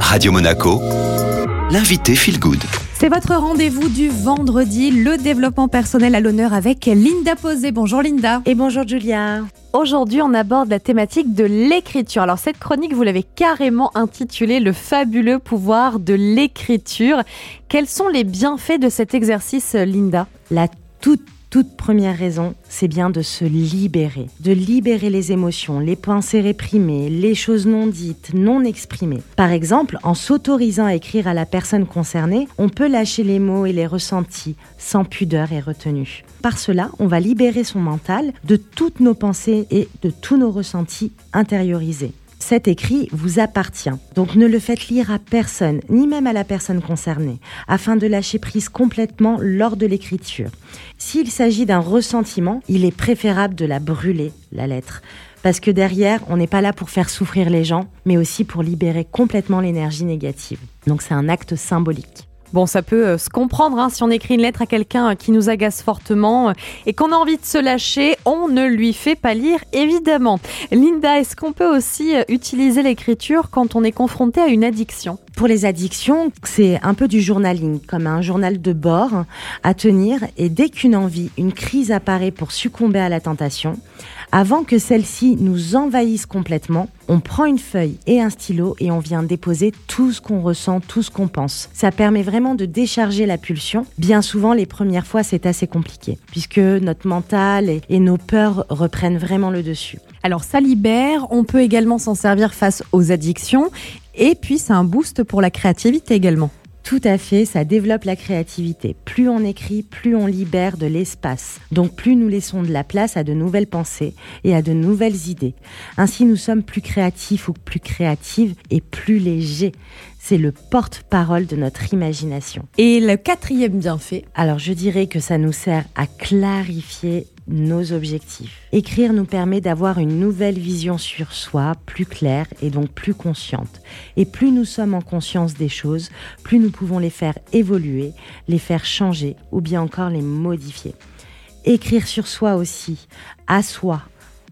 Radio Monaco, l'invité Feel Good. C'est votre rendez-vous du vendredi, le développement personnel à l'honneur avec Linda Posé. Bonjour Linda. Et bonjour Julia. Aujourd'hui, on aborde la thématique de l'écriture. Alors cette chronique, vous l'avez carrément intitulée Le fabuleux pouvoir de l'écriture. Quels sont les bienfaits de cet exercice, Linda? La toute toute première raison, c'est bien de se libérer, de libérer les émotions, les pensées réprimées, les choses non dites, non exprimées. Par exemple, en s'autorisant à écrire à la personne concernée, on peut lâcher les mots et les ressentis sans pudeur et retenue. Par cela, on va libérer son mental de toutes nos pensées et de tous nos ressentis intériorisés cet écrit vous appartient. Donc ne le faites lire à personne, ni même à la personne concernée, afin de lâcher prise complètement lors de l'écriture. S'il s'agit d'un ressentiment, il est préférable de la brûler, la lettre. Parce que derrière, on n'est pas là pour faire souffrir les gens, mais aussi pour libérer complètement l'énergie négative. Donc c'est un acte symbolique. Bon, ça peut euh, se comprendre hein, si on écrit une lettre à quelqu'un euh, qui nous agace fortement euh, et qu'on a envie de se lâcher, on ne lui fait pas lire, évidemment. Linda, est-ce qu'on peut aussi utiliser l'écriture quand on est confronté à une addiction? Pour les addictions, c'est un peu du journaling, comme un journal de bord à tenir et dès qu'une envie, une crise apparaît pour succomber à la tentation, avant que celle-ci nous envahisse complètement, on prend une feuille et un stylo et on vient déposer tout ce qu'on ressent, tout ce qu'on pense. Ça permet vraiment de décharger la pulsion. Bien souvent, les premières fois, c'est assez compliqué, puisque notre mental et, nos peurs reprennent vraiment le dessus. Alors ça libère, on peut également s'en servir face aux addictions, et puis c'est un boost pour la créativité également. Tout à fait, ça développe la créativité. Plus on écrit, plus on libère de l'espace. Donc plus nous laissons de la place à de nouvelles pensées et à de nouvelles idées. Ainsi nous sommes plus créatifs ou plus créatives et plus légers. C'est le porte-parole de notre imagination. Et le quatrième bienfait Alors je dirais que ça nous sert à clarifier nos objectifs. Écrire nous permet d'avoir une nouvelle vision sur soi, plus claire et donc plus consciente. Et plus nous sommes en conscience des choses, plus nous pouvons les faire évoluer, les faire changer ou bien encore les modifier. Écrire sur soi aussi, à soi,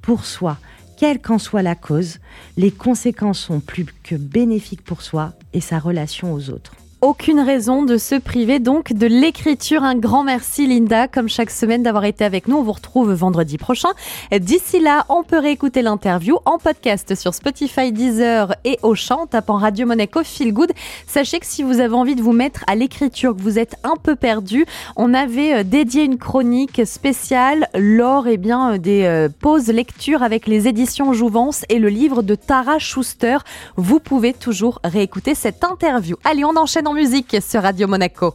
pour soi, quelle qu'en soit la cause, les conséquences sont plus que bénéfiques pour soi et sa relation aux autres aucune raison de se priver donc de l'écriture. Un grand merci Linda, comme chaque semaine d'avoir été avec nous. On vous retrouve vendredi prochain. D'ici là, on peut réécouter l'interview en podcast sur Spotify, Deezer et Auchan en tapant Radio Monaco Feel Good. Sachez que si vous avez envie de vous mettre à l'écriture, que vous êtes un peu perdu, on avait euh, dédié une chronique spéciale lors eh bien, euh, des euh, pauses lecture avec les éditions Jouvence et le livre de Tara Schuster. Vous pouvez toujours réécouter cette interview. Allez, on enchaîne en musique sur Radio Monaco.